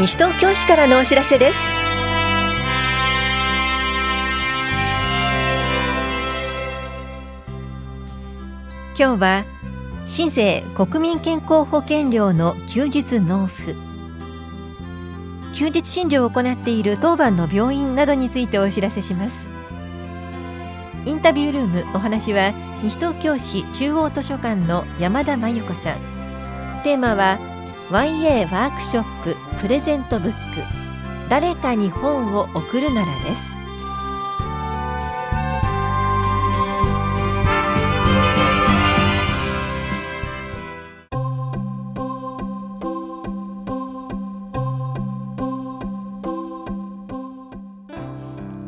西東京市からのお知らせです。今日は新税国民健康保険料の休日納付。休日診療を行っている当番の病院などについてお知らせします。インタビュールームお話は西東京市中央図書館の山田真由子さん。テーマは YA ワークショッププレゼントブック。誰かに本を送るならです。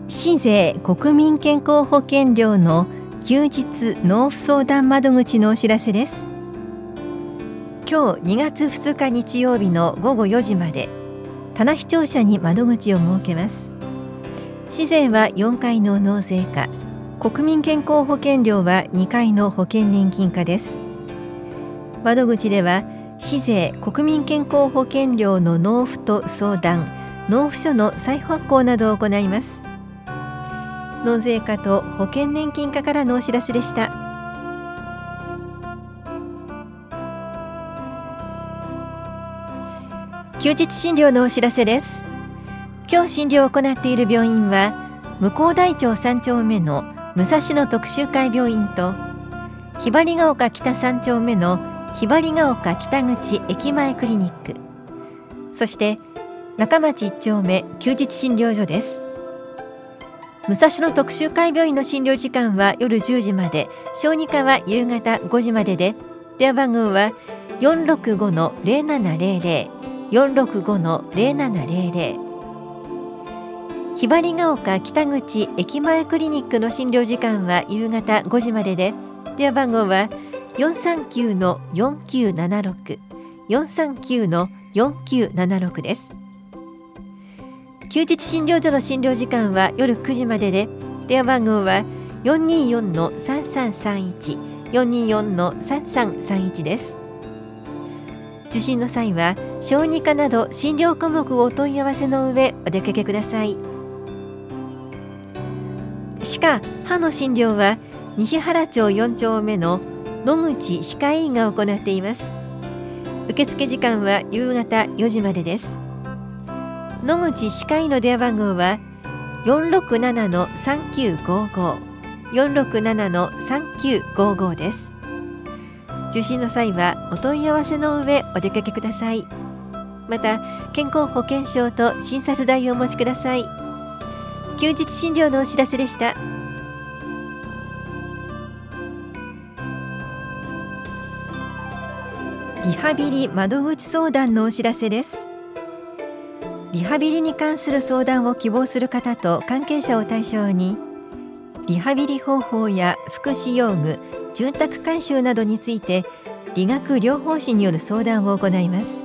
新税国民健康保険料の休日納付相談窓口のお知らせです。今日2月2日日曜日の午後4時まで棚視聴者に窓口を設けます。市税は4回の納税課。国民健康保険料は2回の保険年金課です。窓口では市税国民健康保険料の納付と相談納付書の再発行などを行います。納税課と保険年金課からのお知らせでした。休日診療のお知らせです。今日診療を行っている病院は向こう大町3丁目の武蔵野特集会病院とひばりが丘北3丁目のひばりが丘北口駅前クリニックそして中町1丁目休日診療所です。武蔵野特集会病院の診療時間は夜10時まで小児科は夕方5時までで電話番号は465-0700 465-0700ひばりが丘北口駅前クリニックの診療時間は夕方5時までで電話番号は439-4976 439-4976です。休日診療所の診療時間は夜9時までで電話番号は424-3331 424-3331です。受診の際は小児科など診療科目をお問い合わせの上お出かけください。歯科歯の診療は西原町4丁目の野口歯科医院が行っています。受付時間は夕方4時までです。野口歯科医の電話番号は467-3955 467-3955です。受診の際はお問い合わせの上お出かけください。また健康保険証と診察代をお持ちください。休日診療のお知らせでした。リハビリ窓口相談のお知らせです。リハビリに関する相談を希望する方と関係者を対象にリハビリ方法や福祉用具住宅改修などについて理学療法士による相談を行います。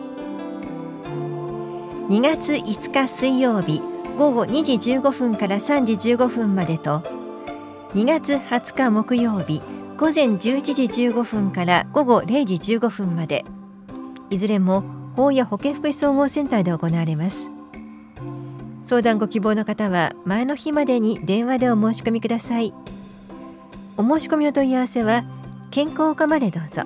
2月5日水曜日午後2時15分から3時15分までと2月20日木曜日午前11時15分から午後0時15分までいずれも法や保健福祉総合センターで行われます。相談ご希望の方は前の日までに電話でお申し込みください。お申し込みお問い合わせは健康課までどうぞ。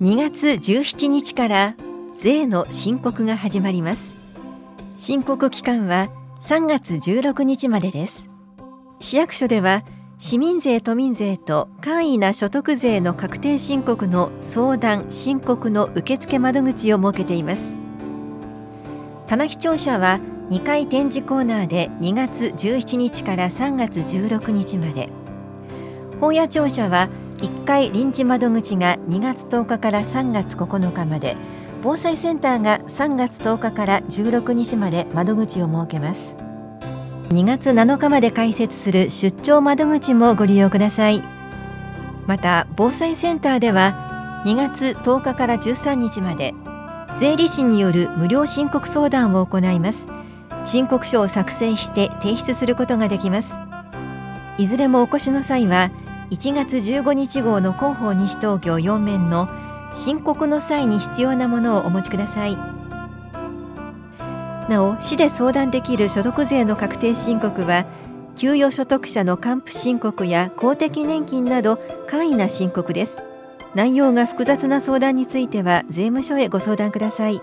2月17日から税の申告が始まります。申告期間は3月16日までです。市役所では市民税都民税と簡易な所得税の確定申告の相談申告の受付窓口を設けています。棚視聴者は2回展示コーナーで2月17日から3月16日まで。本屋庁舎は1回臨時窓口が2月10日から3月9日まで。防災センターが3月10日から16日まで窓口を設けます。2月7日まで開設する出張窓口もご利用ください。また防災センターでは2月10日から13日まで税理士による無料申告相談を行います。申告書を作成して提出することができます。いずれもお越しの際は1月15日号の広報西東京4面の申告の際に必要なものをお持ちください。なお市で相談できる所得税の確定申告は給与所得者の還付申告や公的年金など簡易な申告です。内容が複雑な相談については税務署へご相談ください。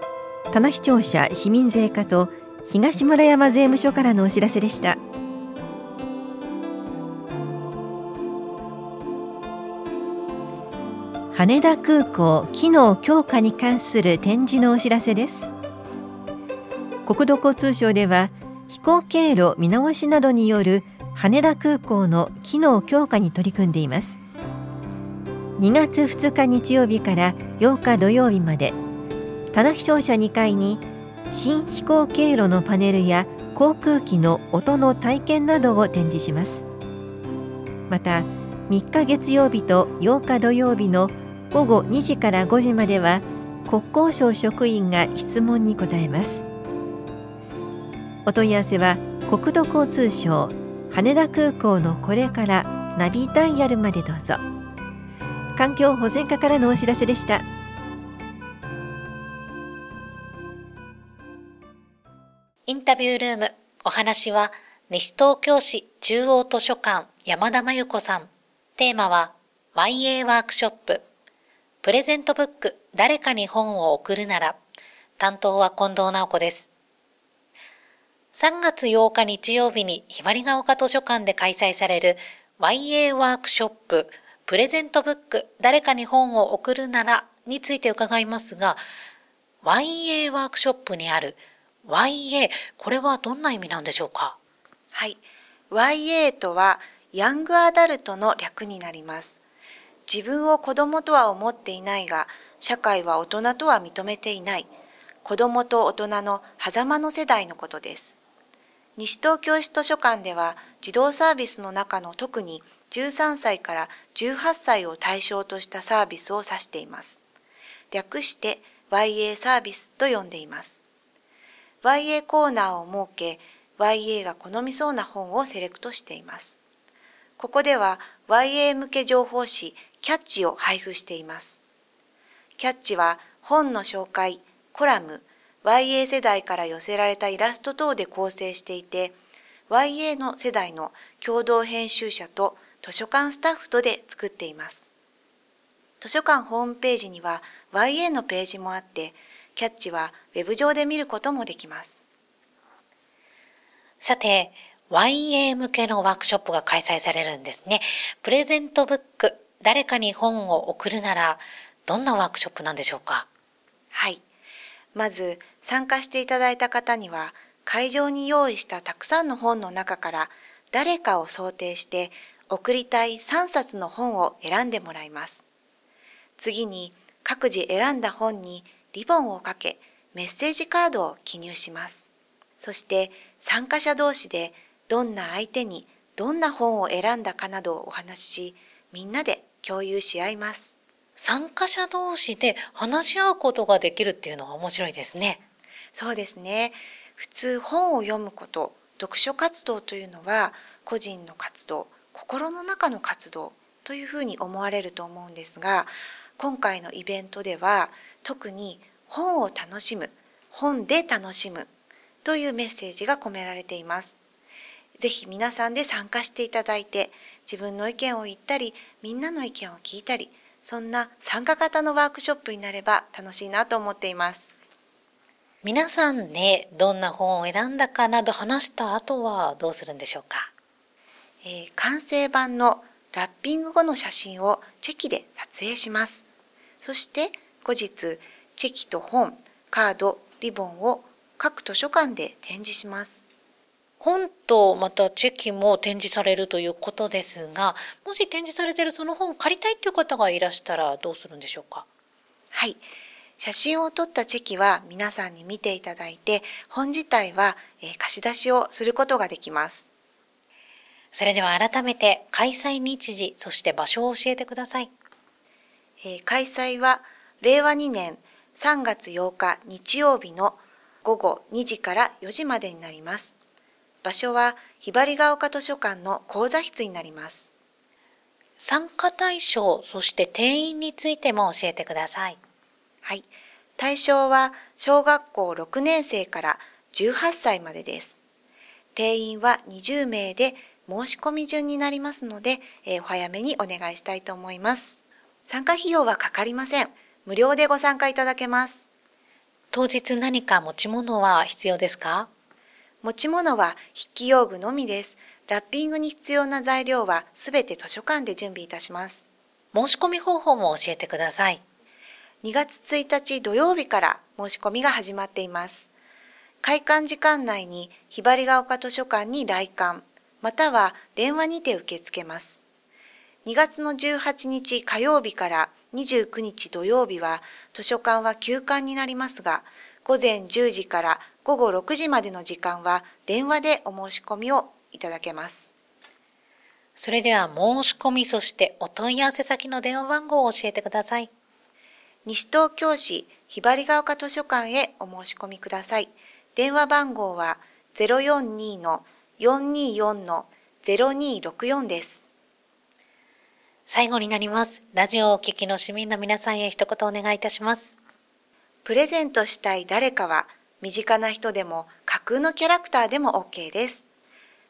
棚視聴者市民税課と東村山税務署からのお知らせでした。羽田空港機能強化に関する展示のお知らせです。国土交通省では飛行経路見直しなどによる羽田空港の機能強化に取り組んでいます。2月2日日曜日から8日土曜日まで棚視聴者2階に新飛行経路のパネルや航空機の音の体験などを展示します。また3日月曜日と8日土曜日の午後2時から5時までは国交省職員が質問に答えます。お問い合わせは国土交通省羽田空港のこれからナビダイヤルまでどうぞ。環境保全課からのお知らせでした。インタビュールームお話は西東京市中央図書館山田真由子さん。テーマは YA ワークショップ。プレゼントブック誰かに本を送るなら。担当は近藤直子です。3月8日日曜日にひばりが丘図書館で開催される YA ワークショッププレゼントブック誰かに本を送るならについて伺いますが YA ワークショップにある YA これはどんな意味なんでしょうか？はい。YA とはヤングアダルトの略になります。自分を子供とは思っていないが社会は大人とは認めていない。子供と大人の狭間の世代のことです。西東京市図書館では児童サービスの中の特に13歳から18歳を対象としたサービスを指しています。略して YA サービスと呼んでいます。YA コーナーを設け、YA が好みそうな本をセレクトしています。ここでは YA 向け情報誌キャッチを配布しています。キャッチは本の紹介、コラム、YA 世代から寄せられたイラスト等で構成していて、YA の世代の共同編集者と図書館スタッフとで作っています。図書館ホームページには YA のページもあって、キャッチはウェブ上で見ることもできます。さて、YA 向けのワークショップが開催されるんですね。プレゼントブック、誰かに本を送るなら、どんなワークショップなんでしょうか？はい。まず参加していただいた方には会場に用意したたくさんの本の中から誰かを想定して送りたい3冊の本を選んでもらいます。次に各自選んだ本にリボンをかけメッセージカードを記入します。そして参加者同士でどんな相手にどんな本を選んだかなどをお話ししみんなで共有し合います。参加者同士で話し合うことができるっていうのは面白いですね。そうですね。普通本を読むこと、読書活動というのは個人の活動、心の中の活動というふうに思われると思うんですが、今回のイベントでは特に本を楽しむ、本で楽しむというメッセージが込められています。ぜひ皆さんで参加していただいて、自分の意見を言ったり、みんなの意見を聞いたり、そんな参加型のワークショップになれば楽しいなと思っています。皆さんね、どんな本を選んだかなど話した後はどうするんでしょうか、えー、完成版のラッピング後の写真をチェキで撮影します。そして後日、チェキと本、カード、リボンを各図書館で展示します。本とまたチェキも展示されるということですがもし展示されているその本を借りたいという方がいらしたらどうするんでしょうか？はい。写真を撮ったチェキは皆さんに見ていただいて本自体は貸し出しをすることができます。それでは改めて開催日時そして場所を教えてください、えー、開催は令和2年3月8日日曜日の午後2時から4時までになります場所はひばりが丘図書館の講座室になります。参加対象、そして定員についても教えてください。はい。対象は小学校6年生から18歳までです。定員は20名で申し込み順になりますので、えー、お早めにお願いしたいと思います。参加費用はかかりません。無料でご参加いただけます。当日何か持ち物は必要ですか？持ち物は筆記用具のみです。ラッピングに必要な材料はすべて図書館で準備いたします。申し込み方法も教えてください。2月1日土曜日から申し込みが始まっています。開館時間内にひばりが丘図書館に来館、または電話にて受け付けます。2月の18日火曜日から29日土曜日は図書館は休館になりますが、午前10時から午後6時までの時間は電話でお申し込みをいただけます。それでは申し込みそしてお問い合わせ先の電話番号を教えてください。西東京市ひばりが丘図書館へお申し込みください。電話番号は042-424-0264です。最後になります。ラジオをお聞きの市民の皆さんへ一言お願いいたします。プレゼントしたい誰かは、身近な人でも架空のキャラクターでも OK です。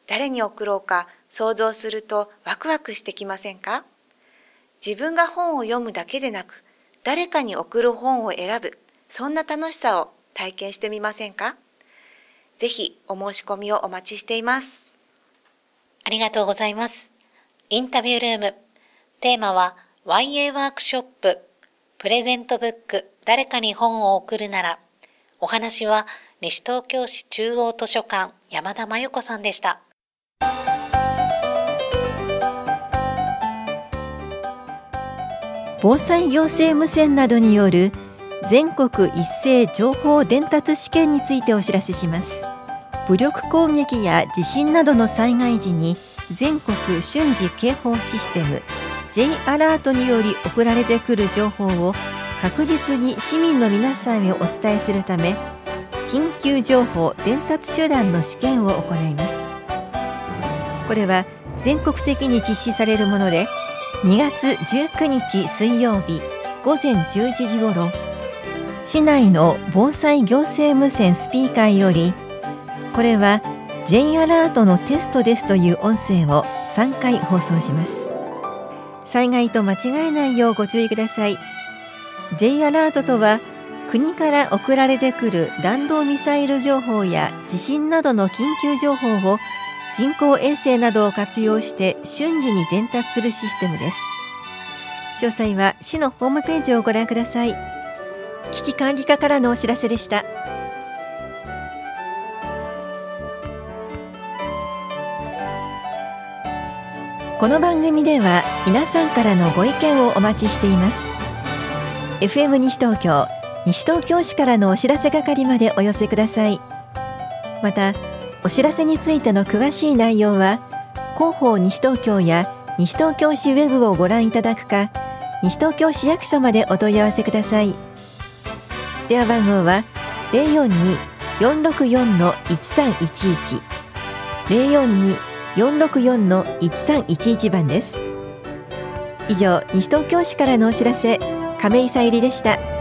誰に送ろうか想像するとワクワクしてきませんか？自分が本を読むだけでなく、誰かに送る本を選ぶ、そんな楽しさを体験してみませんか？ぜひお申し込みをお待ちしています。ありがとうございます。インタビュールーム。テーマは YA ワークショップ。プレゼントブック。誰かに本を送るなら。お話は西東京市中央図書館山田真由子さんでした。防災行政無線などによる全国一斉情報伝達試験についてお知らせします武力攻撃や地震などの災害時に全国瞬時警報システム J アラートにより送られてくる情報を確実に市民の皆さんへお伝えするため緊急情報伝達手段の試験を行います。これは全国的に実施されるもので2月19日水曜日午前11時ごろ市内の防災行政無線スピーカーよりこれは J アラートのテストですという音声を3回放送します。災害と間違えないようご注意ください。J アラートとは国から送られてくる弾道ミサイル情報や地震などの緊急情報を人工衛星などを活用して瞬時に伝達するシステムです。詳細は市のホームページをご覧ください。危機管理課からのお知らせでした。この番組では皆さんからのご意見をお待ちしています。FM 西東京西東京市からのお知らせ係までお寄せください。またお知らせについての詳しい内容は広報西東京や西東京市ウェブをご覧いただくか西東京市役所までお問い合わせください。電話番号は042-464-1311 042-464-1311番です。以上西東京市からのお知らせ。亀井さゆりでした。